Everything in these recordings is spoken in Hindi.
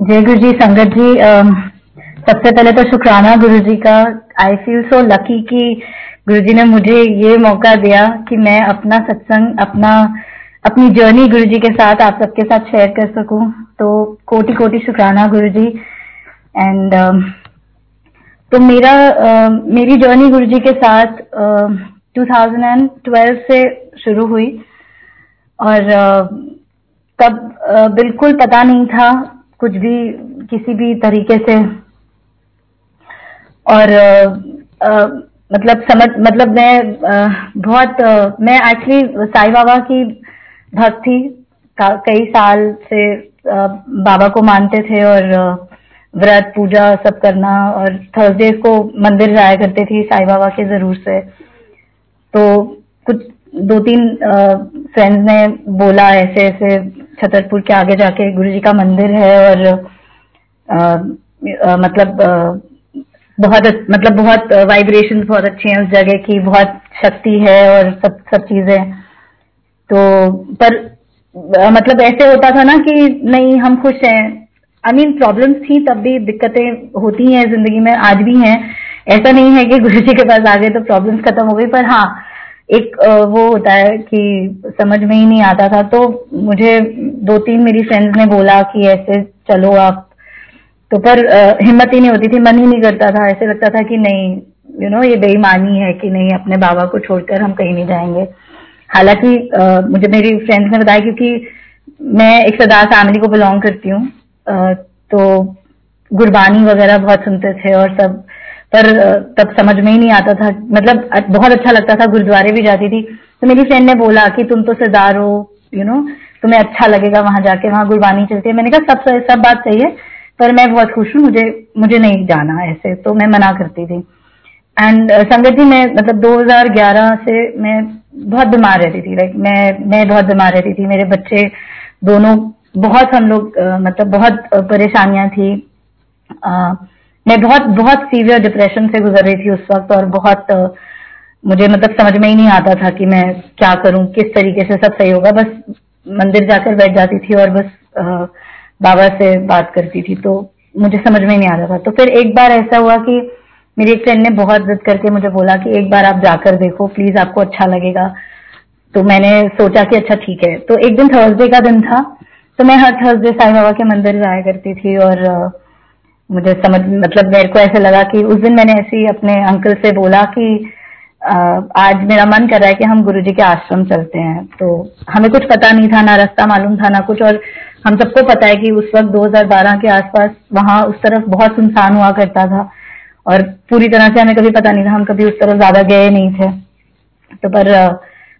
जय गुरु जी संगत जी सबसे पहले तो शुक्राना गुरु जी का। आई फील सो लकी कि गुरु जी ने मुझे ये मौका दिया कि मैं अपना सत्संग अपना अपनी जर्नी गुरु जी के साथ आप सबके साथ शेयर कर सकूँ। तो कोटि कोटि शुक्राना गुरु जी एंड तो मेरा मेरी जर्नी गुरु जी के साथ uh, 2012 से शुरू हुई। और तब बिल्कुल पता नहीं था कुछ भी किसी भी तरीके से। और आ, आ, मतलब समझ मतलब मैं आ, बहुत आ, मैं एक्चुअली साईं बाबा की भक्त थी। कई साल से आ, बाबा को मानते थे और व्रत पूजा सब करना और थर्सडे को मंदिर जाया करते थी साईं बाबा के ज़रूर से। तो कुछ दो तीन फ्रेंड्स ने बोला ऐसे ऐसे छतरपुर के आगे जाके गुरु जी का मंदिर है और आ, आ, मतलब आ, बहुत मतलब बहुत वाइब्रेशन बहुत अच्छे हैं उस जगह की बहुत शक्ति है और सब सब चीज़ें। तो पर मतलब ऐसे होता था ना कि नहीं हम खुश हैं। आई मीन प्रॉब्लम्स थी तब भी दिक्कतें होती हैं ज़िंदगी में आज भी हैं। ऐसा नहीं है कि गुरु जी के पास आ गए तो प्रॉब्लम्स खत्म हो गई पर हाँ एक वो होता है कि समझ में ही नहीं आता था तो मुझे दो तीन मेरी फ्रेंड्स ने बोला कि ऐसे चलो आप। तो पर हिम्मत ही नहीं होती थी मन ही नहीं करता था। ऐसे लगता था कि नहीं यू you नो know, ये बेईमानी है कि नहीं अपने बाबा को छोड़कर हम कहीं नहीं जाएँगे। हालाँकि मुझे मेरी फ्रेंड्स ने बताया क्योंकि मैं एक सरदार फैमिली को बिलोंग करती हूँ। तो गुरबानी वगैरह बहुत सुनते थे और सब पर तब समझ में ही नहीं आता था। मतलब बहुत अच्छा लगता था गुरुद्वारे भी जाती थी। तो मेरी फ्रेंड ने बोला कि तुम तो सरदार हो यू नो तुम्हें अच्छा लगेगा वहाँ जाके वहाँ गुरबानी चलती है। मैंने कहा सब सब बात सही है पर मैं बहुत खुश हूँ मुझे मुझे नहीं जाना ऐसे। तो मैं मना करती थी। एंड संगत जी मैं मतलब 2011 से मैं बहुत बीमार रहती थी। लाइक मैं मैं बहुत बीमार रहती थी। मेरे बच्चे दोनों बहुत हम लोग मतलब बहुत परेशानियाँ थी। आ, मैं बहुत बहुत सीवियर डिप्रेशन से गुजर रही थी उस वक्त और बहुत मुझे मतलब समझ में ही नहीं आता था कि मैं क्या करूँ, किस तरीके से सब सही होगा। बस मंदिर जाकर बैठ जाती थी और बस बाबा से बात करती थी तो मुझे समझ में नहीं आ रहा था। तो फिर एक बार ऐसा हुआ कि मेरी एक फ्रेंड ने बहुत जिद करके मुझे बोला कि एक बार आप जाकर देखो प्लीज़ आपको अच्छा लगेगा। तो मैंने सोचा कि अच्छा ठीक है। तो एक दिन थर्सडे का दिन था तो मैं हर थर्सडे साईं बाबा के मंदिर जाया करती थी और मुझे समझ मतलब मेरे को ऐसे लगा कि उस दिन मैंने ऐसे ही अपने अंकल से बोला कि आज मेरा मन कर रहा है कि हम गुरु जी के आश्रम चलते हैं। तो हमें कुछ पता नहीं था, ना रास्ता मालूम था, ना कुछ, और हम सबको पता है कि उस वक्त 2012 के आसपास वहाँ उस तरफ़ बहुत सुनसान हुआ करता था, और पूरी तरह से हमें कभी पता नहीं था, हम कभी उस तरफ़ ज़्यादा गए नहीं थे। तो पर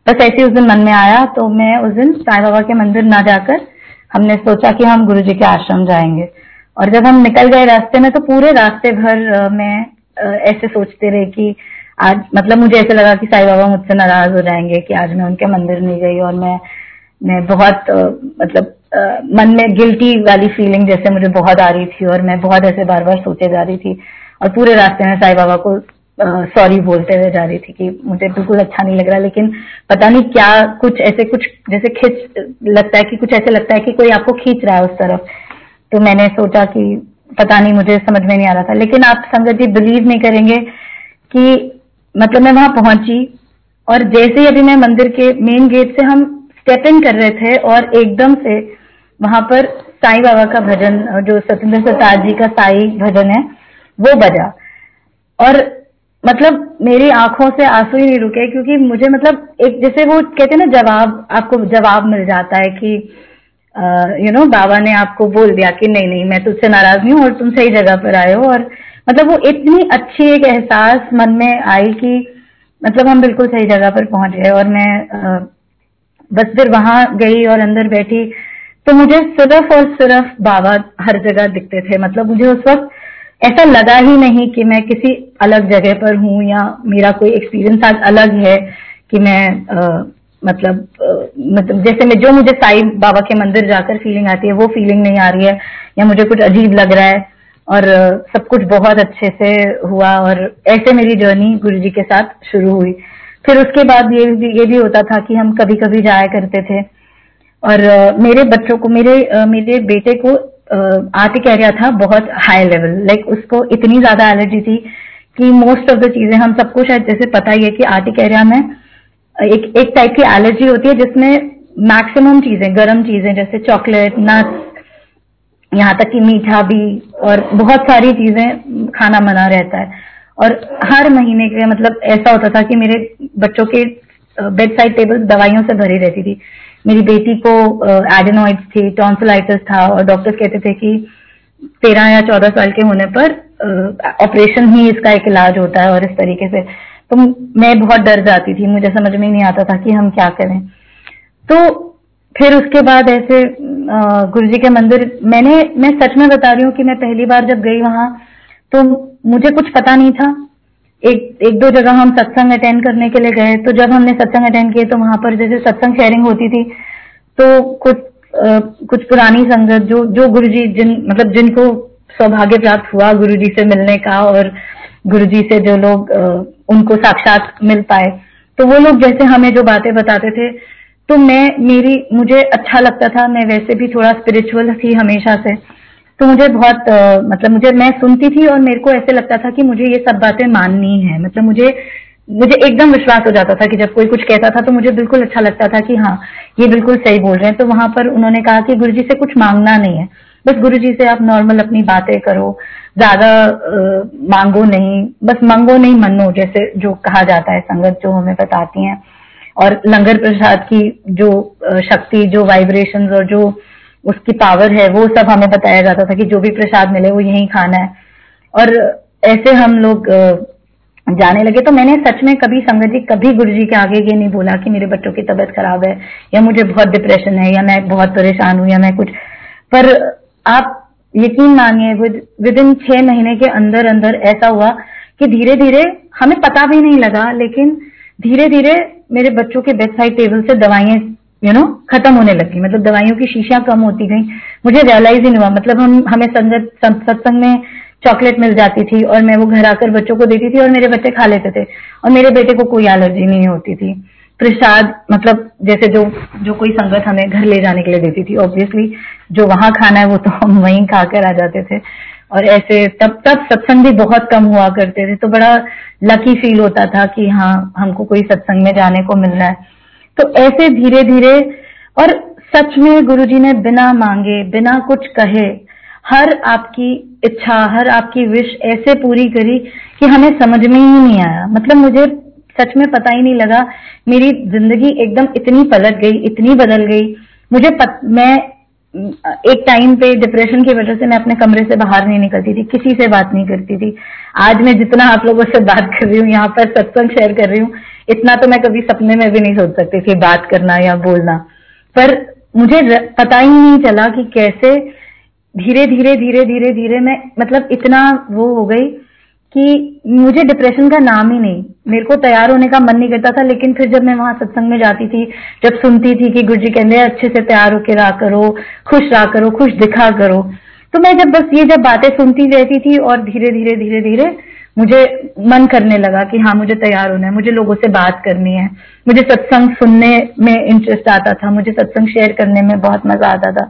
बस ऐसे उस दिन मन में आया तो मैं उस दिन साई बाबा के मंदिर ना जाकर हमने सोचा कि हम गुरु जी के आश्रम जाएँगे। और जब हम निकल गए रास्ते में तो पूरे रास्ते भर मैं ऐसे सोचते रहे कि आज मतलब मुझे ऐसे लगा कि साईं बाबा मुझसे नाराज़ हो जाएँगे कि आज मैं उनके मंदिर नहीं गई और मैं मैं बहुत मतलब मन में गिल्टी वाली फीलिंग जैसे मुझे बहुत आ रही थी और मैं बहुत ऐसे बार बार सोचे जा रही थी और पूरे रास्ते में साईं बाबा को सॉरी बोलते हुए जा रही थी कि मुझे बिल्कुल अच्छा नहीं लग रहा, लेकिन पता नहीं क्या कुछ ऐसे कुछ, जैसे खिंच, लगता है कि कुछ ऐसे लगता है कि कोई आपको खींच रहा है उस तरफ़। तो मैंने सोचा कि पता नहीं, मुझे समझ में नहीं आ रहा था। लेकिन आप संगत जी बिलीव नहीं करेंगे कि मतलब मैं वहाँ पहुँची और जैसे ही अभी मैं मंदिर के मेन गेट से हम स्टेप इन कर रहे थे और एकदम से वहाँ पर साईं बाबा का भजन, जो सत्येंद्र सरताज जी का साई भजन है, वो बजा। और मतलब मेरी आँखों से आँसू ही नहीं रुके, क्योंकि मुझे मतलब एक जैसे वो कहते हैं ना, जवाब, आपको जवाब मिल जाता है कि यू नो बाबा ने आपको बोल दिया कि नहीं नहीं, मैं तुझसे नाराज़ नहीं हूँ और तुम सही जगह पर आए हो। और मतलब वो इतनी अच्छी एक एहसास मन में आई कि मतलब हम बिल्कुल सही जगह पर पहुँच गए और मैं बस फिर वहाँ गई और अंदर बैठी तो मुझे सिर्फ़ और सिर्फ़ बाबा हर जगह दिखते थे। मतलब मुझे उस वक्त ऐसा लगा ही नहीं कि मैं किसी अलग जगह पर हूँ या मेरा कोई एक्सपीरियंस आज अलग है कि मैं मतलब मतलब जैसे मैं, जो मुझे साई बाबा के मंदिर जाकर फीलिंग आती है, वो फीलिंग नहीं आ रही है, या मुझे कुछ अजीब लग रहा है, और सब कुछ बहुत अच्छे से हुआ, और ऐसे मेरी जर्नी गुरु जी के साथ शुरू हुई। फिर उसके बाद ये भी ये भी होता था कि हम कभी कभी जाया करते थे, और मेरे बच्चों को, मेरे मेरे बेटे को आर्टिक एरिया था बहुत हाई लेवल लाइक उसको इतनी ज़्यादा एलर्जी थी कि मोस्ट ऑफ़ द चीज़ें हम सबको शायद जैसे पता ही है कि आर्टिक एरिया में एक एक टाइप की एलर्जी होती है जिसमें मैक्सिमम चीज़ें, गर्म चीज़ें, जैसे चॉकलेट नट्स यहाँ तक कि मीठा भी और बहुत सारी चीज़ें खाना मना रहता है। और हर महीने के मतलब ऐसा होता था कि मेरे बच्चों के बेड साइड टेबल दवाइयों से भरी रहती थी। मेरी बेटी को एडेनोइड्स थी टॉन्सिलाइटिस था और डॉक्टर्स कहते थे कि तेरह या चौदह साल के होने पर ऑपरेशन ही इसका एक इलाज होता है और इस तरीके से। तो मैं बहुत डर जाती थी मुझे समझ में नहीं आता था कि हम क्या करें। तो फिर उसके बाद ऐसे गुरु जी के मंदिर मैंने मैं सच में बता रही हूँ कि मैं पहली बार जब गई वहाँ तो मुझे कुछ पता नहीं था। एक एक दो जगह हम सत्संग अटेंड करने के लिए गए तो जब हमने सत्संग अटेंड किए तो वहाँ पर जैसे सत्संग शेयरिंग होती थी तो कुछ आ, कुछ पुरानी संगत जो जो गुरु जी जिन मतलब जिनको सौभाग्य प्राप्त हुआ गुरु जी से मिलने का और गुरु जी से जो लोग उनको साक्षात मिल पाए। तो वो लोग जैसे हमें जो बातें बताते थे तो मैं, मेरी, मुझे अच्छा लगता था। मैं वैसे भी थोड़ा स्पिरिचुअल थी हमेशा से। तो मुझे बहुत मतलब मुझे, मैं सुनती थी और मेरे को ऐसे लगता था कि मुझे ये सब बातें माननी है। मतलब मुझे मुझे एकदम विश्वास हो जाता था कि जब कोई कुछ कहता था तो मुझे बिल्कुल अच्छा लगता था कि हाँ ये बिल्कुल सही बोल रहे हैं। तो वहाँ पर उन्होंने कहा कि गुरु जी से कुछ मांगना नहीं है। बस गुरु जी से आप नॉर्मल अपनी बातें करो, ज़्यादा मांगो नहीं, बस मांगो नहीं, मनो, जैसे जो कहा जाता है संगत जो हमें बताती हैं। और लंगर प्रसाद की जो शक्ति, जो वाइब्रेशंस और जो उसकी पावर है, वो सब हमें बताया जाता था कि जो भी प्रसाद मिले वो यही खाना है। और ऐसे हम लोग जाने लगे। तो मैंने सच में कभी संगत जी, कभी गुरु जी के आगे ये नहीं बोला कि मेरे बच्चों की तबीयत खराब है, या मुझे बहुत डिप्रेशन है, या मैं बहुत परेशान हूँ, या मैं कुछ। पर आप यकीन मानिए विद इन छह महीने के अंदर अंदर ऐसा हुआ कि धीरे धीरे हमें पता भी नहीं लगा, लेकिन धीरे धीरे मेरे बच्चों के बेड साइड टेबल से दवाइयाँ यू नो खत्म होने लगी। मतलब दवाइयों की शीशियाँ कम होती गई। मुझे रियलाइज़ ही नहीं हुआ। मतलब हम, हमें संगत सत्संग में चॉकलेट मिल जाती थी और मैं वो घर आकर बच्चों को देती थी और मेरे बच्चे खा लेते थे। और मेरे बेटे को कोई एलर्जी नहीं होती थी। प्रसाद मतलब जैसे जो जो कोई संगत हमें घर ले जाने के लिए देती थी ऑब्वियसली जो वहाँ खाना है वो तो हम वहीं खा कर आ जाते थे। और ऐसे तब तब सत्संग भी बहुत कम हुआ करते थे तो बड़ा लकी फील होता था कि हाँ हमको कोई सत्संग में जाने को मिल रहा है। तो ऐसे धीरे धीरे और सच में गुरुजी ने बिना मांगे, बिना कुछ कहे, हर आपकी इच्छा, हर आपकी विश ऐसे पूरी करी कि हमें समझ में ही नहीं आया। मतलब मुझे सच में पता ही नहीं लगा। मेरी ज़िंदगी एकदम इतनी पलट गई इतनी बदल गई। मुझे पत, मैं एक टाइम पे डिप्रेशन की वजह से मैं अपने कमरे से बाहर नहीं निकलती थी किसी से बात नहीं करती थी। आज मैं जितना आप लोगों से बात कर रही हूँ यहाँ पर सत्संग शेयर कर रही हूँ इतना तो मैं कभी सपने में भी नहीं सोच सकती थी बात करना या बोलना। पर मुझे पता ही नहीं चला कि कैसे धीरे धीरे धीरे धीरे धीरे मैं मतलब इतना वो हो गई कि मुझे डिप्रेशन का नाम ही नहीं। मेरे को तैयार होने का मन नहीं करता था, लेकिन फिर जब मैं वहाँ सत्संग में जाती थी, जब सुनती थी कि गुरु जी कहते हैं, अच्छे से तैयार होके रहा करो, खुश रहा करो, खुश दिखा करो। तो मैं जब बस ये जब बातें सुनती रहती थी और धीरे धीरे धीरे धीरे मुझे मन करने लगा कि हाँ मुझे तैयार होना है, मुझे लोगों से बात करनी है। मुझे सत्संग सुनने में इंटरेस्ट आता था, मुझे सत्संग शेयर करने में बहुत मज़ा आता था।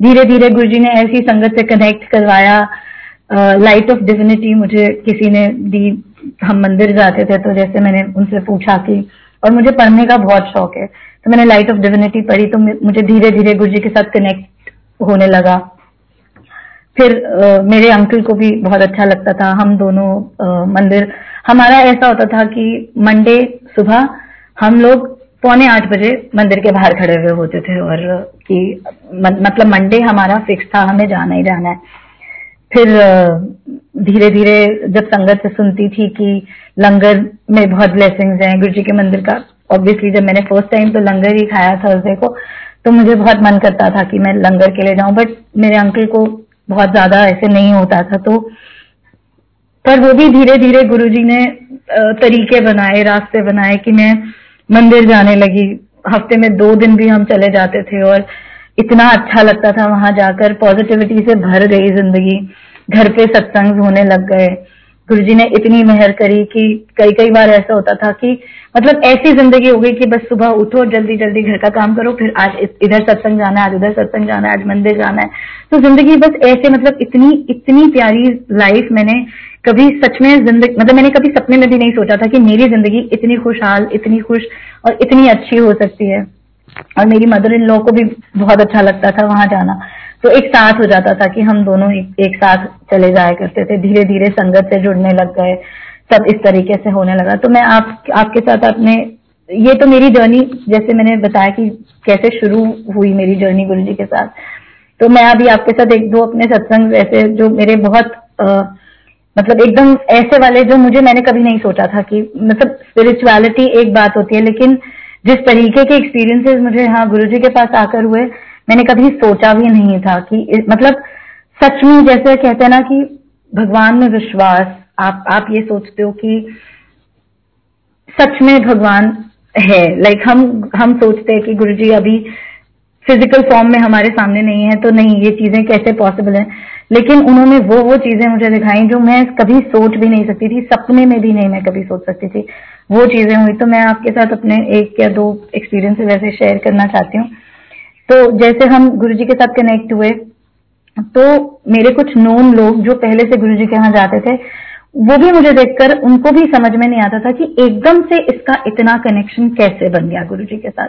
धीरे धीरे गुरु जी ने ऐसी संगत से कनेक्ट करवाया लाइट ऑफ़ डिविनिटी मुझे किसी ने दी हम मंदिर जाते थे तो जैसे मैंने उनसे पूछा कि और मुझे पढ़ने का बहुत शौक है तो मैंने लाइट ऑफ़ डिविनिटी पढ़ी तो मुझे धीरे धीरे गुरु जी के साथ कनेक्ट होने लगा। फिर आ, मेरे अंकल को भी बहुत अच्छा लगता था हम दोनों आ, मंदिर हमारा ऐसा होता था कि मंडे सुबह हम लोग पौने आठ बजे मंदिर के बाहर खड़े हुए होते थे और कि मतलब मंडे हमारा फिक्स था हमें जाना ही जाना है। फिर धीरे धीरे जब संगत से सुनती थी कि लंगर में बहुत ब्लेसिंग्स हैं, गुरु जी के मंदिर का ऑब्वियसली जब मैंने फ़र्स्ट टाइम तो लंगर ही खाया थर्सडे को तो मुझे बहुत मन करता था कि मैं लंगर के लिए जाऊँ बट मेरे अंकल को बहुत ज़्यादा ऐसे नहीं होता था तो पर वो भी धीरे धीरे गुरु जी ने तरीके बनाए, रास्ते बनाए कि मैं मंदिर जाने लगी। हफ़्ते में दो दिन भी हम चले जाते थे और इतना अच्छा लगता था वहाँ जाकर पॉजिटिविटी से भर गई ज़िंदगी। घर पे सत्संग होने लग गए। गुरु जी ने इतनी मेहर करी कि कई कई बार ऐसा होता था कि मतलब ऐसी ज़िंदगी हो गई कि बस सुबह उठो जल्दी जल्दी घर का काम करो, फिर आज इधर सत्संग जाना है, आज उधर सत्संग जाना है, आज मंदिर जाना है। तो ज़िंदगी बस ऐसे मतलब इतनी इतनी प्यारी लाइफ मैंने कभी सच में ज़िंदगी मतलब मैंने कभी सपने में भी नहीं सोचा था कि मेरी ज़िंदगी इतनी खुशहाल, इतनी खुश और इतनी अच्छी हो सकती है। और मेरी मदर इन लॉ को भी बहुत अच्छा लगता था वहाँ जाना। तो एक साथ हो जाता था कि हम दोनों एक, एक साथ चले जाया करते थे। धीरे धीरे संगत से जुड़ने लग गए। सब इस तरीके से होने लगा। तो मैं आप आपके साथ अपने ये तो मेरी जर्नी जैसे मैंने बताया कि कैसे शुरू हुई मेरी जर्नी गुरु जी के साथ। तो मैं अभी आपके साथ एक दो अपने सत्संग ऐसे जो मेरे बहुत आ, मतलब एकदम ऐसे वाले जो मुझे मैंने कभी नहीं सोचा था कि मतलब स्पिरिचुअलिटी एक बात होती है लेकिन जिस तरीके के एक्सपीरियंसेस मुझे हाँ गुरु जी के पास आकर हुए, मैंने कभी सोचा भी नहीं था कि मतलब सच में जैसे कहते हैं ना कि भगवान में विश्वास, आप आप ये सोचते हो कि सच में भगवान है। लाइक like हम हम सोचते हैं कि गुरु जी अभी फ़िज़िकल फॉर्म में हमारे सामने नहीं है तो नहीं, ये चीज़ें कैसे पॉसिबल है? लेकिन उन्होंने वो वो चीज़ें मुझे दिखाई जो मैं कभी सोच भी नहीं सकती थी, सपने में भी नहीं मैं कभी सोच सकती थी। वो चीज़ें हुई तो मैं आपके साथ अपने एक या दो एक्सपीरियंस वैसे शेयर करना चाहती हूँ। तो जैसे हम गुरु जी के साथ कनेक्ट हुए तो मेरे कुछ नोन लोग जो पहले से गुरु जी के यहाँ जाते थे, वो भी मुझे देखकर, उनको भी समझ में नहीं आता था कि एकदम से इसका इतना कनेक्शन कैसे बन गया गुरु जी के साथ।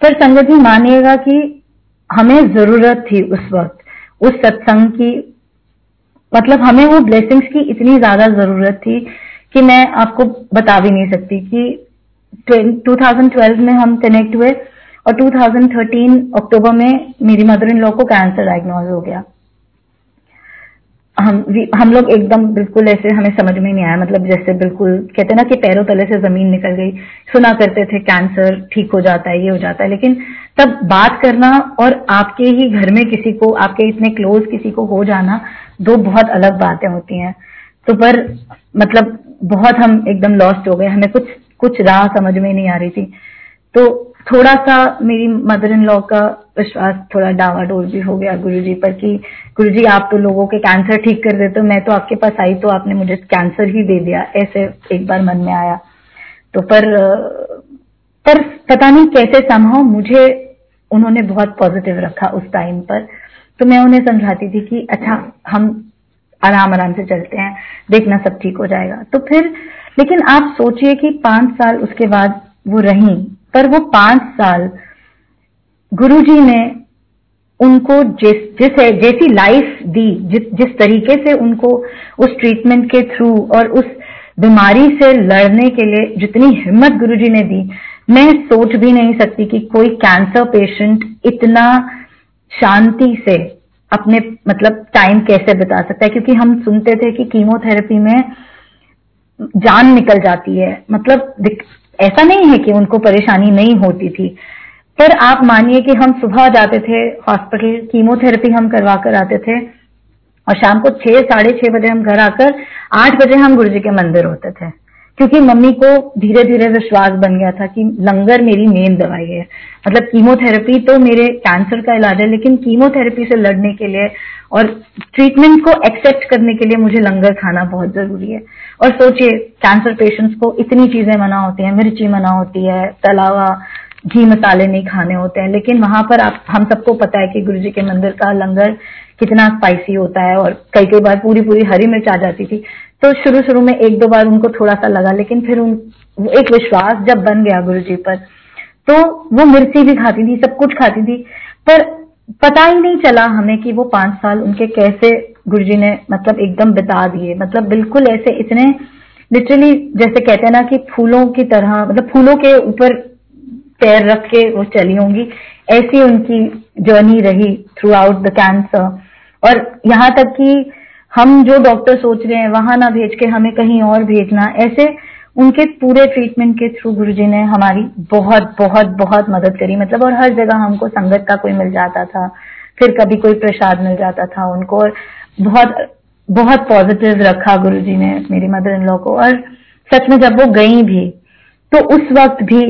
पर संगत जी मानिएगा कि हमें ज़रूरत थी उस वक्त, उस सत्संग की। मतलब हमें वो ब्लेसिंग्स की इतनी ज़्यादा ज़रूरत थी कि मैं आपको बता भी नहीं सकती कि 2012 में हम कनेक्ट हुए और 2013 अक्टूबर में मेरी मदर इन लॉ को कैंसर डायग्नोज हो गया। हम हम लोग एकदम बिल्कुल ऐसे हमें समझ में नहीं आया। मतलब जैसे बिल्कुल कहते ना कि पैरों तले से ज़मीन निकल गई। सुना करते थे, कैंसर ठीक हो जाता है, ये हो जाता है। लेकिन तब बात करना और आपके ही घर में किसी को, आपके इतने क्लोज किसी को हो जाना, दो बहुत अलग बातें होती हैं। तो पर मतलब बहुत हम एकदम लॉस्ट हो गए। हमें कुछ कुछ राह समझ में नहीं आ रही थी। तो थोड़ा सा मेरी मदर इन लॉ का विश्वास थोड़ा डावाडोल भी हो गया गुरुजी पर कि, गुरुजी, आप तो लोगों के कैंसर ठीक कर देते हो, मैं तो आपके पास आई तो आपने मुझे कैंसर ही दे दिया, ऐसे एक बार मन में आया। तो पर पर पता नहीं कैसे संभव मुझे उन्होंने बहुत पॉजिटिव रखा उस टाइम पर। तो मैं उन्हें समझाती थी कि अच्छा हम आराम आराम से चलते हैं, देखना सब ठीक हो जाएगा। तो फिर, लेकिन आप सोचिए कि पाँच साल उसके बाद वो रही पर वो पाँच साल गुरुजी ने उनको जिस जिस, जैसी लाइफ दी, जिस जिस तरीके से उनको उस ट्रीटमेंट के थ्रू और उस बीमारी से लड़ने के लिए जितनी हिम्मत गुरुजी ने दी, मैं सोच भी नहीं सकती कि कोई कैंसर पेशेंट इतना शांति से अपने मतलब टाइम कैसे बिता सकता है, क्योंकि हम सुनते थे कि कीमोथेरेपी में जान निकल जाती है। मतलब ऐसा नहीं है कि उनको परेशानी नहीं होती थी। पर आप मानिए कि हम सुबह जाते थे, हॉस्पिटल, कीमोथेरेपी हम करवा कर आते थे, और शाम को छह, साढ़े छह बजे हम घर आकर आठ बजे हम गुरु जी के मंदिर होते थे। क्योंकि मम्मी को धीरे धीरे विश्वास बन गया था कि लंगर मेरी मेन दवाई है। मतलब कीमोथेरेपी तो मेरे कैंसर का इलाज है, लेकिन कीमोथेरेपी से लड़ने के लिए और ट्रीटमेंट को एक्सेप्ट करने के लिए मुझे लंगर खाना बहुत ज़रूरी है। और सोचिए कैंसर पेशेंट्स को इतनी चीज़ें मना होती है, मिर्ची मना होती है, तलावा घी मसाले नहीं खाने होते हैं। लेकिन वहाँ पर आप, हम सबको पता है कि गुरु जी के मंदिर का लंगर कितना स्पाइसी होता है और कई कई बार पूरी पूरी हरी मिर्च आ जाती थी। तो शुरू शुरू में एक दो बार उनको थोड़ा सा लगा, लेकिन फिर उन, एक विश्वास जब बन गया गुरु जी पर तो वो मिर्ची भी खाती थी, सब कुछ खाती थी। पर पता ही नहीं चला हमें कि वो पाँच साल उनके कैसे गुरुजी ने मतलब एकदम बिता दिए। मतलब बिल्कुल ऐसे इतने लिटरली जैसे कहते हैं ना कि फूलों की तरह मतलब फूलों के ऊपर पैर रख के वो चली होंगी, ऐसी उनकी जर्नी रही थ्रू आउट द कैंसर और यहाँ तक कि हम जो डॉक्टर सोच रहे हैं, वहाँ ना भेज के हमें कहीं और भेजना, ऐसे उनके पूरे ट्रीटमेंट के थ्रू गुरुजी ने हमारी बहुत बहुत बहुत मदद करी। मतलब और हर जगह हमको संगत का कोई मिल जाता था, फिर कभी कोई प्रसाद मिल जाता था उनको और बहुत बहुत पॉजिटिव रखा गुरुजी ने मेरी मदर इन लॉ को। और सच में जब वो गई भी तो उस वक्त भी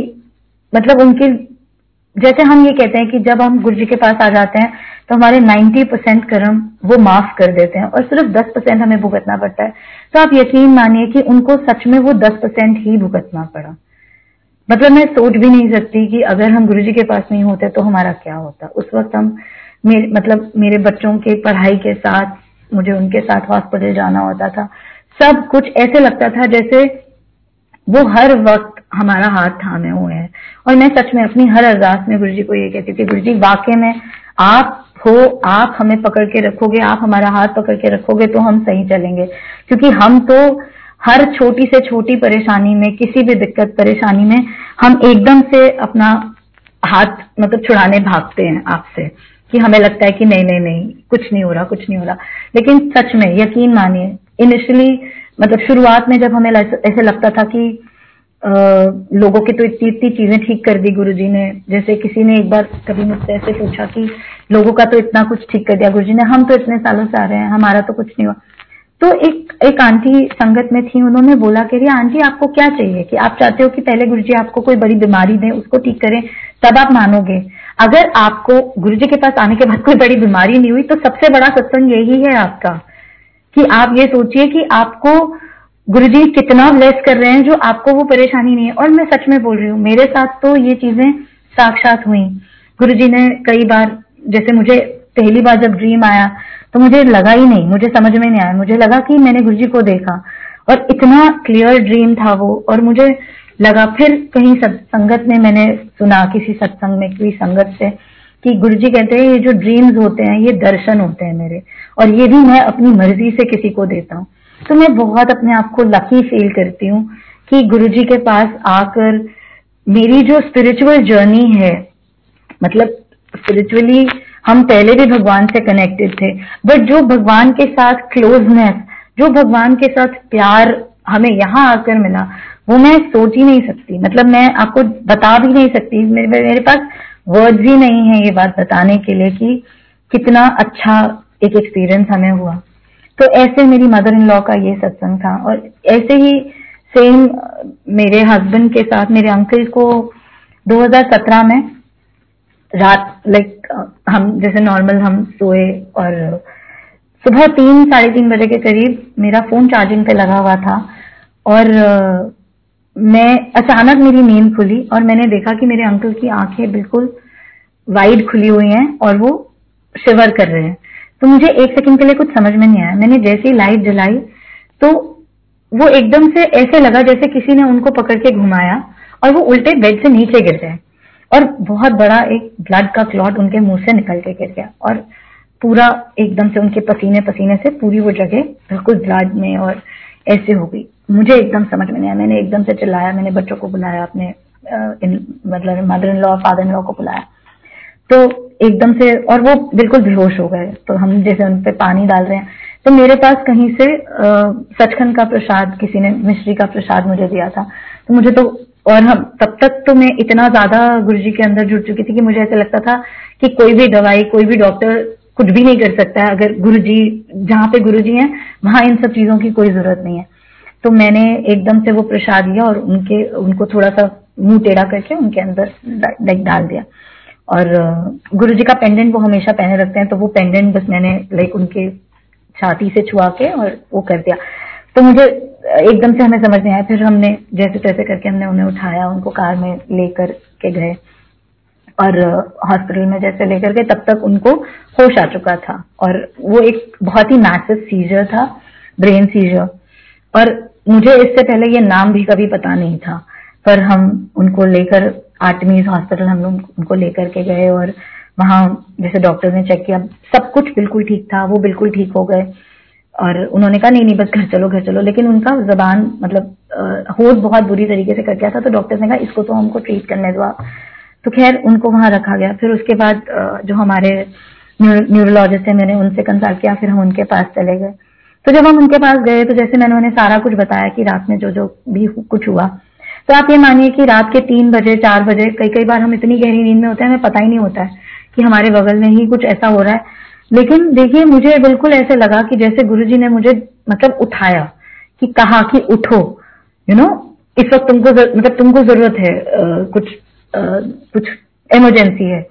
मतलब उनकी जैसे हम ये कहते हैं कि जब हम गुरु जी के पास आ जाते हैं तो हमारे 90 परसेंट कर्म वो माफ़ कर देते हैं और सिर्फ़ 10 परसेंट हमें भुगतना पड़ता है। तो आप यकीन मानिए कि उनको सच में वो 10 परसेंट ही भुगतना पड़ा। मतलब मैं सोच भी नहीं सकती कि अगर हम गुरु जी के पास नहीं होते तो हमारा क्या होता। उस वक्त हम मेरे मतलब मेरे बच्चों के पढ़ाई के साथ, मुझे उनके साथ हॉस्पिटल जाना होता था। सब कुछ ऐसे लगता था जैसे वो हर वक्त हमारा हाथ थामे हुए हैं। और मैं सच में अपनी हर अरदास में गुरु जी को ये कहती थी गुरु जी वाकई में आप हो, आप हमें पकड़ के रखोगे, आप हमारा हाथ पकड़ के रखोगे तो हम सही चलेंगे। क्योंकि हम तो हर छोटी से छोटी परेशानी में, किसी भी दिक्कत परेशानी में, हम एकदम से अपना हाथ मतलब छुड़ाने भागते हैं आपसे कि हमें लगता है कि नहीं नहीं नहीं, कुछ नहीं हो रहा, कुछ नहीं हो रहा। लेकिन सच में यकीन मानिए इनिशियली मतलब शुरुआत में जब हमें ऐसे लगता था कि लोगों की तो इतनी इतनी चीज़ें ठीक कर दी गुरुजी ने। जैसे किसी ने एक बार कभी मुझसे ऐसे पूछा कि लोगों का तो इतना कुछ ठीक कर दिया। गुरुजी ने, हम तो इतने सालों से आ रहे हैं, हमारा तो कुछ नहीं हुआ। तो एक एक आंटी संगत में थी, उन्होंने बोला कि आंटी, आपको क्या चाहिए? कि आप चाहते हो कि पहले गुरुजी आपको कोई बड़ी बीमारी दें, उसको ठीक करें, तब आप मानोगे। अगर आपको, गुरुजी के पास आने के बाद कोई बड़ी बीमारी नहीं हुई तो सबसे बड़ा सत्संग यही है आपका। कि आप ये सोचिए कि आपको गुरुजी कितना ब्लेस कर रहे हैं जो आपको वो परेशानी नहीं है। और मैं सच में बोल रही हूँ, मेरे साथ तो ये चीज़ें साक्षात हुई। गुरु जी ने कई बार, जैसे मुझे पहली बार जब ड्रीम आया तो मुझे लगा ही नहीं, मुझे समझ में नहीं आया। मुझे लगा कि मैंने गुरु जी को देखा और इतना क्लियर ड्रीम था वो और मुझे लगा, फिर कहीं संगत में मैंने सुना, किसी सत्संग में, किसी संगत से, कि गुरु जी कहते हैं, ये जो ड्रीम्स होते हैं, ये दर्शन होते हैं मेरे और ये भी मैं अपनी मर्ज़ी से किसी को देता हूँ। तो मैं बहुत अपने आप को लकी फील करती हूँ कि गुरु जी के पास आकर मेरी जो स्पिरिचुअल जर्नी है मतलब स्पिरिचुअली हम पहले भी भगवान से कनेक्टेड थे बट जो भगवान के साथ क्लोजनेस जो भगवान के साथ प्यार हमें यहाँ आकर मिला वो मैं सोच ही नहीं सकती। मतलब मैं आपको बता भी नहीं सकती। मेरे, मेरे पास वर्ड्स ही नहीं है ये बात बताने के लिए कि कितना अच्छा एक एक्सपीरियंस हमें हुआ। तो ऐसे मेरी मदर इन लॉ का ये सत्संग था और ऐसे ही सेम मेरे हस्बैंड के साथ, मेरे अंकल को 2017 में रात लाइक हम जैसे नॉर्मल हम सोए और सुबह तीन, साढ़े तीन बजे के करीब मेरा फ़ोन चार्जिंग पे लगा हुआ था और मैं, अचानक मेरी नींद खुली और मैंने देखा कि मेरे अंकल की आँखें बिल्कुल वाइड खुली हुई हैं और वो शिवर कर रहे हैं। तो मुझे एक सेकंड के लिए कुछ समझ में नहीं आया। मैंने जैसे लाइट जलाई तो वो एकदम से ऐसे लगा जैसे किसी ने उनको पकड़ के घुमाया और वो उल्टे बेड से नीचे गिर गए। और बहुत बड़ा एक ब्लड का क्लॉट उनके मुँह से निकल के गिर गया और पूरा एकदम से उनके पसीने पसीने से पूरी वो जगह बिल्कुल ब्लड में और ऐसे हो गई। मुझे एकदम समझ में नहीं आया। मैंने एकदम से चिल्लाया, मैंने बच्चों को बुलाया, अपने मतलब mother in law father in law को बुलाया। तो एकदम से, और वो बिल्कुल बेहोश हो गए। तो हम जैसे उन पर पानी डाल रहे हैं। तो मेरे पास कहीं से सचखंड का प्रसाद, किसी ने मिश्री का प्रसाद मुझे दिया था। तो मुझे तो और हम, तब तक तो मैं इतना ज़्यादा गुरु जी के अंदर जुड़ चुकी थी कि मुझे ऐसा लगता था कि कोई भी दवाई, कोई भी डॉक्टर कुछ भी नहीं कर सकता है। अगर गुरु जी, जहाँ पे गुरु जी हैं, वहाँ इन सब चीज़ों की कोई ज़रूरत नहीं है। तो मैंने एकदम से वो प्रसाद लिया और उनके, उनको थोड़ा सा मुँह टेढ़ा करके उनके अंदर डाल दिया। और गुरु जी का पेंडेंट वो हमेशा पहने रखते हैं तो वो पेंडेंट बस मैंने लाइक उनके छाती से छुआ के और वो कर दिया। तो मुझे एकदम से हमें समझ नहीं आया। फिर हमने जैसे तैसे करके हमने उन्हें उठाया, उनको कार में लेकर के गए। और हॉस्पिटल में जैसे लेकर गए, तब तक उनको होश आ चुका था। और वो एक बहुत ही मैसिव सीजर था ब्रेन सीजर और मुझे इससे पहले ये नाम भी कभी पता नहीं था। पर हम उनको लेकर आर्टमीज हॉस्पिटल हम लोग उनको लेकर के गए और वहाँ जैसे डॉक्टर ने चेक किया, सब कुछ बिल्कुल ठीक था, वो बिल्कुल ठीक हो गए। और उन्होंने कहा, नहीं नहीं, बस घर चलो घर चलो। लेकिन उनका जबान मतलब होश बहुत बुरी तरीके से कर गया था तो डॉक्टर ने कहा, इसको तो हमको ट्रीट करने दो तो खैर, उनको वहाँ रखा गया। फिर उसके बाद जो हमारे न्यूरोलॉजिस्ट है मैंने उनसे कंसल्ट किया, फिर हम उनके पास चले गए। तो जब हम उनके पास गए तो जैसे मैंने उन्हें सारा कुछ बताया कि रात में जो जो भी कुछ हुआ तो आप ये मानिए कि रात के तीन बजे, चार बजे, कई कई बार हम इतनी गहरी नींद में होते हैं, हमें पता ही नहीं होता है कि हमारे बगल में ही कुछ ऐसा हो रहा है। लेकिन देखिए, मुझे बिल्कुल ऐसे लगा कि जैसे गुरुजी ने मुझे मतलब उठाया कि कहा कि उठो यू नो इस वक्त तुमको मतलब तुमको ज़रूरत है कुछ कुछ इमरजेंसी है।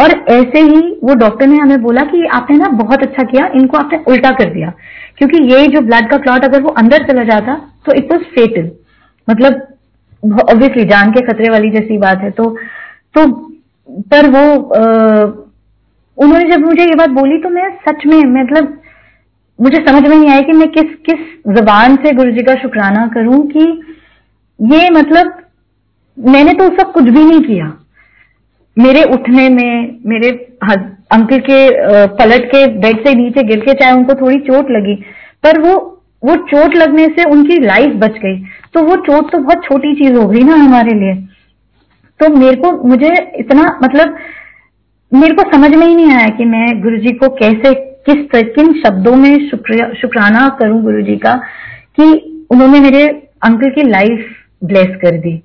और ऐसे ही वो डॉक्टर ने हमें बोला कि आपने ना बहुत अच्छा किया, इनको आपने उल्टा कर दिया। क्योंकि ये जो ब्लड का क्लॉट अगर वो अंदर चला जाता तो इट वॉज़ फेटल मतलब ऑब्वियसली जान के खतरे वाली जैसी बात है तो तो पर वो आ, उन्होंने जब मुझे ये बात बोली तो मैं सच में मतलब मुझे समझ में नहीं आया कि मैं किस किस जबान से गुरु जी का शुक्राना करूँ कि ये मतलब मैंने तो उसका कुछ भी नहीं किया। मेरे उठने में मेरे अंकल के पलट के बेड से नीचे गिर के चाहे उनको थोड़ी चोट लगी पर वो वो चोट लगने से उनकी लाइफ बच गई। तो वो चोट तो बहुत छोटी चीज़ हो गई ना हमारे लिए। तो मेरे को, मुझे इतना मतलब मेरे को समझ में ही नहीं आया कि मैं गुरु जी को कैसे, किस किन शब्दों में शुक्रिया, शुक्राना करूँ गुरु जी का, कि उन्होंने मेरे अंकल की लाइफ ब्लेस कर दी।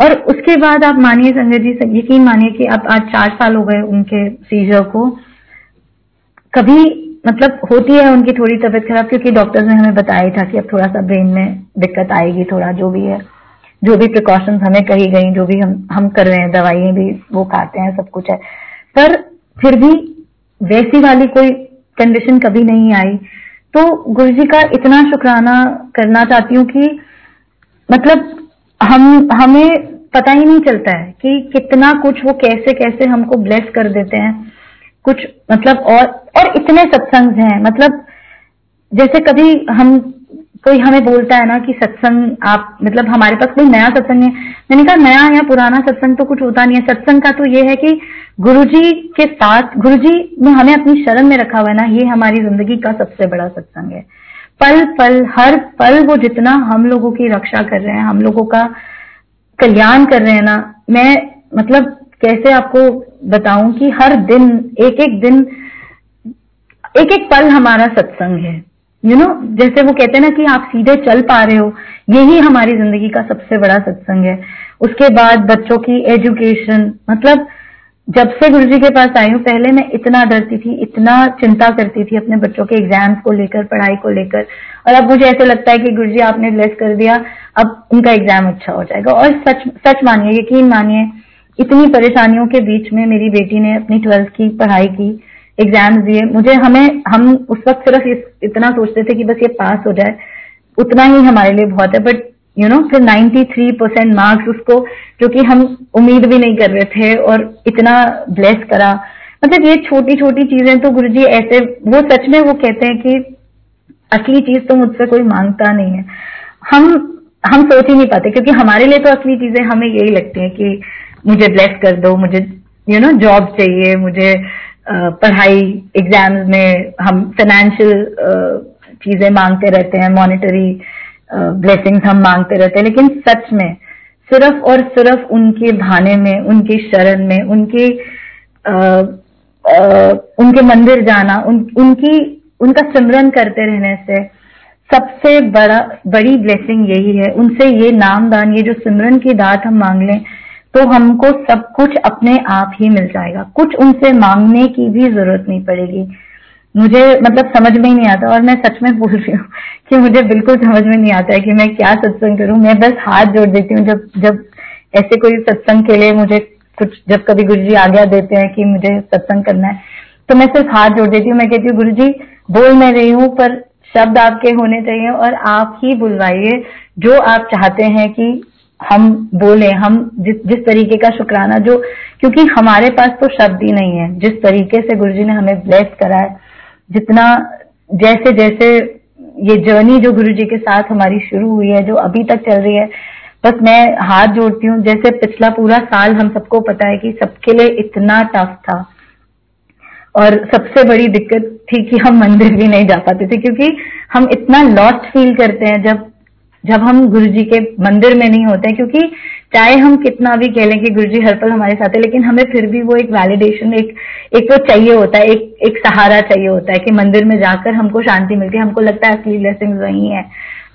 और उसके बाद आप मानिए, संजय जी यकीन मानिए कि आप आज चार साल हो गए उनके सीजर को। कभी मतलब होती है उनकी थोड़ी तबीयत खराब, क्योंकि डॉक्टर्स ने हमें बताया था कि अब थोड़ा सा ब्रेन में दिक्कत आएगी, थोड़ा जो भी है, जो भी प्रिकॉशंस हमें कही गई, जो भी हम हम कर रहे हैं, दवाइयाँ भी, वो खाते हैं, सब कुछ है। पर फिर भी वैसी वाली कोई कंडीशन कभी नहीं आई। तो गुरु जी का इतना शुक्राना करना चाहती हूँ कि मतलब हम, हमें पता ही नहीं चलता है कि कितना कुछ वो कैसे कैसे हमको ब्लेस कर देते हैं। कुछ मतलब और और इतने सत्संग हैं। मतलब जैसे कभी हम, कोई हमें बोलता है ना कि सत्संग आप मतलब हमारे पास कोई नया सत्संग है। मैंने कहा, नया या पुराना सत्संग तो कुछ होता नहीं है। सत्संग का तो ये है कि गुरुजी के साथ, गुरुजी ने हमें अपनी शरण में रखा हुआ है ना, ये हमारी ज़िंदगी का सबसे बड़ा सत्संग है। पल पल, हर पल वो जितना हम लोगों की रक्षा कर रहे हैं, हम लोगों का कल्याण कर रहे हैं ना, मैं मतलब कैसे आपको बताऊँ कि हर दिन एक एक दिन एक एक पल हमारा सत्संग है। यू you नो know, जैसे वो कहते हैं ना कि आप सीधे चल पा रहे हो यही हमारी ज़िंदगी का सबसे बड़ा सत्संग है। उसके बाद बच्चों की एजुकेशन मतलब जब से गुरु जी के पास आई हूँ पहले मैं इतना डरती थी इतना चिंता करती थी अपने बच्चों के एग्ज़ाम्स को लेकर पढ़ाई को लेकर। और अब मुझे ऐसे लगता है कि गुरु जी आपने ब्लेस कर दिया अब उनका एग्ज़ाम अच्छा हो जाएगा। और सच सच मानिए यकीन मानिए इतनी परेशानियों के बीच में मेरी बेटी ने अपनी ट्वेल्थ की पढ़ाई की एग्ज़ाम्स दिए। मुझे हमें, हम उस वक्त सिर्फ़ इतना सोचते थे कि बस ये पास हो जाए। उतना ही हमारे लिए बहुत है बट यू नो फिर 93 परसेंट मार्क्स उसको, जो कि हम उम्मीद भी नहीं कर रहे थे और इतना ब्लेस करा। मतलब ये छोटी छोटी चीज़ें तो गुरुजी ऐसे, वो सच में वो कहते हैं कि असली चीज़ तो मुझसे कोई माँगता नहीं है। हम हम सोच ही नहीं पाते, क्योंकि हमारे लिए तो असली चीज़ें हमें यही लगती है कि मुझे ब्लेस कर दो मुझे यू नो जॉब चाहिए मुझे पढ़ाई एग्ज़ाम्स में हम फाइनेंशियल चीज़ें मांगते रहते हैं मॉनिटरी ब्लेसिंग्स हम मांगते रहते हैं लेकिन सच में सिर्फ़ और सिर्फ़ उनके भाने में उनकी शरण में उनके उनके मंदिर जाना उन, उनकी उनका सिमरन करते रहने से सबसे बड़ा बड़ी ब्लेसिंग यही है उनसे ये नामदान ये जो सिमरन की दात हम मांग लें तो हमको सब कुछ अपने आप ही मिल जाएगा। कुछ उनसे मांगने की भी ज़रूरत नहीं पड़ेगी। मुझे मतलब समझ में ही नहीं आता और मैं सच में बोल रही हूँ कि मुझे बिल्कुल समझ में नहीं आता है कि मैं क्या सत्संग करूँ। मैं बस हाथ जोड़ देती हूँ। जब जब ऐसे कोई सत्संग के लिए मुझे कुछ, जब कभी गुरु जी आज्ञा देते हैं कि मुझे सत्संग करना है तो मैं सिर्फ़ हाथ जोड़ देती हूँ। मैं कहती हूँ गुरु जी बोल मैं रही हूँ, पर शब्द आपके होने चाहिए और आप ही बुलवाइए जो आप चाहते हैं कि हम बोले, हम जिस जिस तरीके का शुक्राना, जो, क्योंकि हमारे पास तो शब्द ही नहीं है। जिस तरीके से गुरु जी ने हमें ब्लेस करा है, जितना जैसे जैसे ये जर्नी जो गुरु जी के साथ हमारी शुरू हुई है, जो अभी तक चल रही है, बस मैं हाथ जोड़ती हूँ। जैसे पिछला पूरा साल हम सबको पता है कि सबके लिए इतना टफ था। और सबसे बड़ी दिक्कत थी कि हम मंदिर भी नहीं जा पाते थे, क्योंकि हम इतना लॉस्ट फील करते हैं जब जब हम गुरु जी के मंदिर में नहीं होते, क्योंकि चाहे हम कितना भी कह लें कि गुरु जी हर पल हमारे साथ है, लेकिन हमें फिर भी वो एक वैलिडेशन एक एक तो चाहिए होता है, एक एक सहारा चाहिए होता है कि मंदिर में जाकर हमको शांति मिलती है। हमको लगता है असली ब्लेसिंग्स वही है।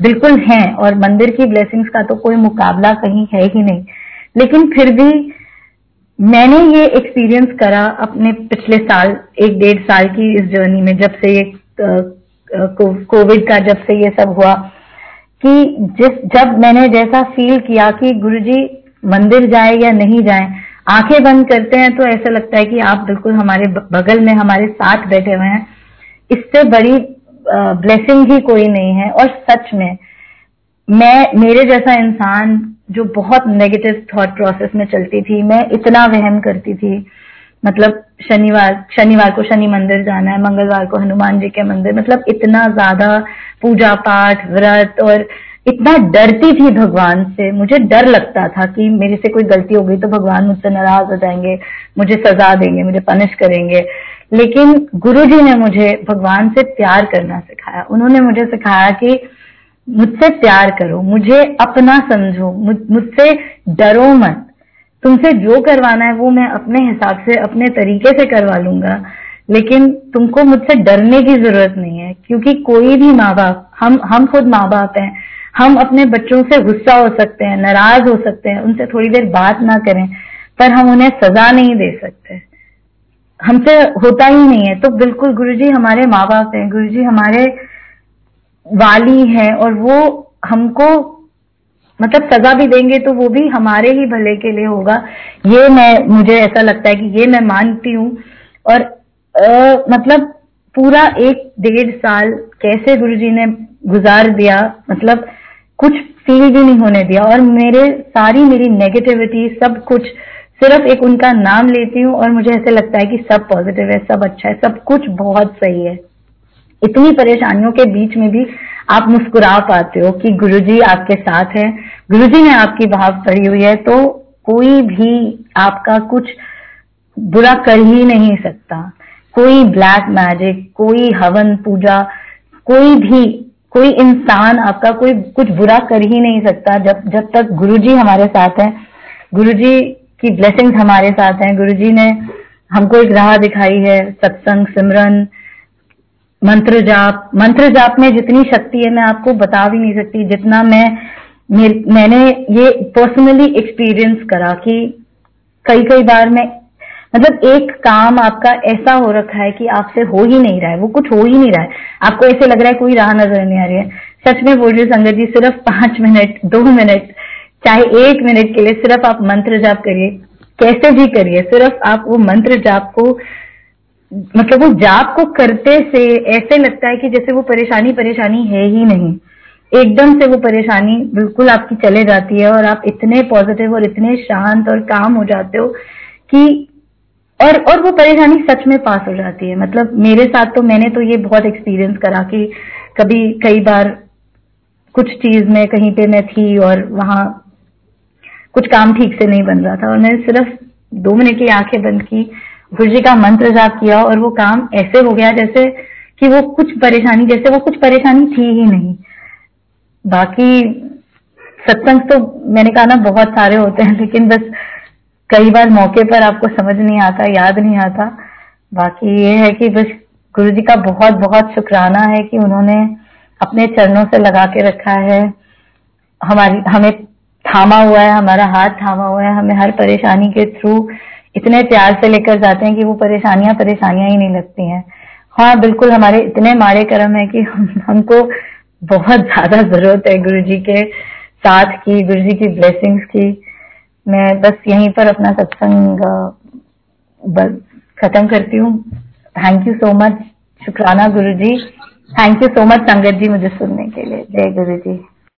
बिल्कुल हैं, और मंदिर की ब्लेसिंग्स का तो कोई मुकाबला कहीं है ही नहीं। लेकिन फिर भी मैंने ये एक्सपीरियंस करा अपने पिछले साल, एक डेढ़ साल की इस जर्नी में, जब से ये कोविड का जब से ये सब हुआ। कि जिस, जब मैंने जैसा फील किया कि गुरुजी मंदिर जाए या नहीं जाए, आँखें बंद करते हैं तो ऐसा लगता है कि आप बिल्कुल हमारे बगल में, हमारे साथ बैठे हुए हैं। इससे बड़ी ब्लेसिंग ही कोई नहीं है। और सच में, मैं, मेरे जैसा इंसान जो बहुत नेगेटिव थॉट प्रोसेस में चलती थी, मैं इतना वहम करती थी। मतलब शनिवार शनिवार को शनि मंदिर जाना है, मंगलवार को हनुमान जी के मंदिर मतलब इतना ज़्यादा पूजा पाठ, व्रत, और इतना डरती थी भगवान से। मुझे डर लगता था कि मेरे से कोई गलती हो गई तो भगवान मुझसे नाराज़ हो जाएँगे, मुझे सजा देंगे, मुझे पनिश करेंगे। लेकिन गुरु जी ने मुझे भगवान से प्यार करना सिखाया। उन्होंने मुझे सिखाया कि मुझसे प्यार करो, मुझे अपना समझो मुझसे डरो मत। तुमसे जो करवाना है वो मैं अपने हिसाब से, अपने तरीके से करवा लूँगा। लेकिन तुमको मुझसे डरने की ज़रूरत नहीं है, क्योंकि कोई भी माँ बाप हम हम खुद माँ बाप हैं। हम अपने बच्चों से गुस्सा हो सकते हैं, नाराज़ हो सकते हैं, उनसे थोड़ी देर बात ना करें, पर हम उन्हें सजा नहीं दे सकते। हमसे होता ही नहीं है। तो बिल्कुल गुरुजी हमारे माँ बाप हैं, गुरुजी हमारे वाली हैं, और वो हमको मतलब सजा भी देंगे तो वो भी हमारे ही भले के लिए होगा। ये मैं, मुझे ऐसा लगता है कि ये मैं मानती हूँ। और आ, मतलब पूरा एक डेढ़ साल कैसे गुरु जी ने गुजार दिया मतलब कुछ फील भी नहीं होने दिया। और मेरे सारी मेरी नेगेटिविटी सब कुछ सिर्फ़ एक उनका नाम लेती हूँ और मुझे ऐसे लगता है कि सब पॉजिटिव है सब अच्छा है सब कुछ बहुत सही है। इतनी परेशानियों के बीच में भी आप मुस्कुरा पाते हो कि गुरुजी आपके साथ है। गुरुजी ने आपकी भाव पढ़ी हुई है तो कोई भी आपका कुछ बुरा कर ही नहीं सकता। कोई ब्लैक मैजिक, कोई हवन पूजा, कोई भी, कोई इंसान आपका कोई कुछ बुरा कर ही नहीं सकता जब जब तक गुरुजी हमारे साथ हैं। गुरुजी की ब्लेसिंग्स हमारे साथ हैं। गुरुजी ने हमको एक राह दिखाई है, सत्संग, सिमरन, मंत्र जाप। मंत्र जाप में जितनी शक्ति है, मैं आपको बता भी नहीं सकती जितना मैं मैंने ये पर्सनली एक्सपीरियंस करा कि कई कई बार मैं मतलब एक काम आपका ऐसा हो रखा है कि आपसे हो ही नहीं रहा है, वो कुछ हो ही नहीं रहा है। आपको ऐसे लग रहा है कोई राह नज़र नहीं आ रही है। सच में बोल रही संगत जी, सिर्फ़ पाँच मिनट, दो मिनट, चाहे एक मिनट के लिए सिर्फ़ आप मंत्र जाप करिए। कैसे भी करिए, सिर्फ़ आप वो मंत्र जाप को मतलब वो जाप को करते से ऐसे लगता है कि जैसे वो परेशानी परेशानी है ही नहीं। एकदम से वो परेशानी बिल्कुल आपकी चले जाती है और आप इतने पॉजिटिव और इतने शांत और काम हो जाते हो कि और और वो परेशानी सच में पास हो जाती है। मतलब मेरे साथ तो मैंने तो ये बहुत एक्सपीरियंस करा कि कभी, कई बार कुछ चीज़ में कहीं पे मैं थी और वहाँ कुछ काम ठीक से नहीं बन रहा था और मैंने सिर्फ़ दो मिनट की आँखें बंद की गुरु जी का मंत्र जाप किया और वो काम ऐसे हो गया जैसे कि वो कुछ परेशानी, जैसे वो कुछ परेशानी थी ही नहीं। बाकी सत्संग तो मैंने कहा ना, बहुत सारे होते हैं, लेकिन बस कई बार मौके पर आपको समझ नहीं आता याद नहीं आता। बाकी ये है कि बस गुरु जी का बहुत बहुत शुक्राना है कि उन्होंने अपने चरणों से लगा के रखा है। हमारी हमें थामा हुआ है हमारा हाथ थामा हुआ है हमें हर परेशानी के थ्रू इतने प्यार से लेकर जाते हैं कि वो परेशानियाँ परेशानियाँ ही नहीं लगती हैं। हाँ बिल्कुल हमारे इतने माड़े कर्म है कि हम, हमको बहुत ज़्यादा ज़रूरत है गुरु जी के साथ की गुरु जी की ब्लेसिंग्स की। मैं बस यहीं पर अपना सत्संग खत्म करती हूँ। थैंक यू सो मच शुक्राना Guru ji thank you so much संगत जी, मुझे सुनने के लिए। जय गुरु जी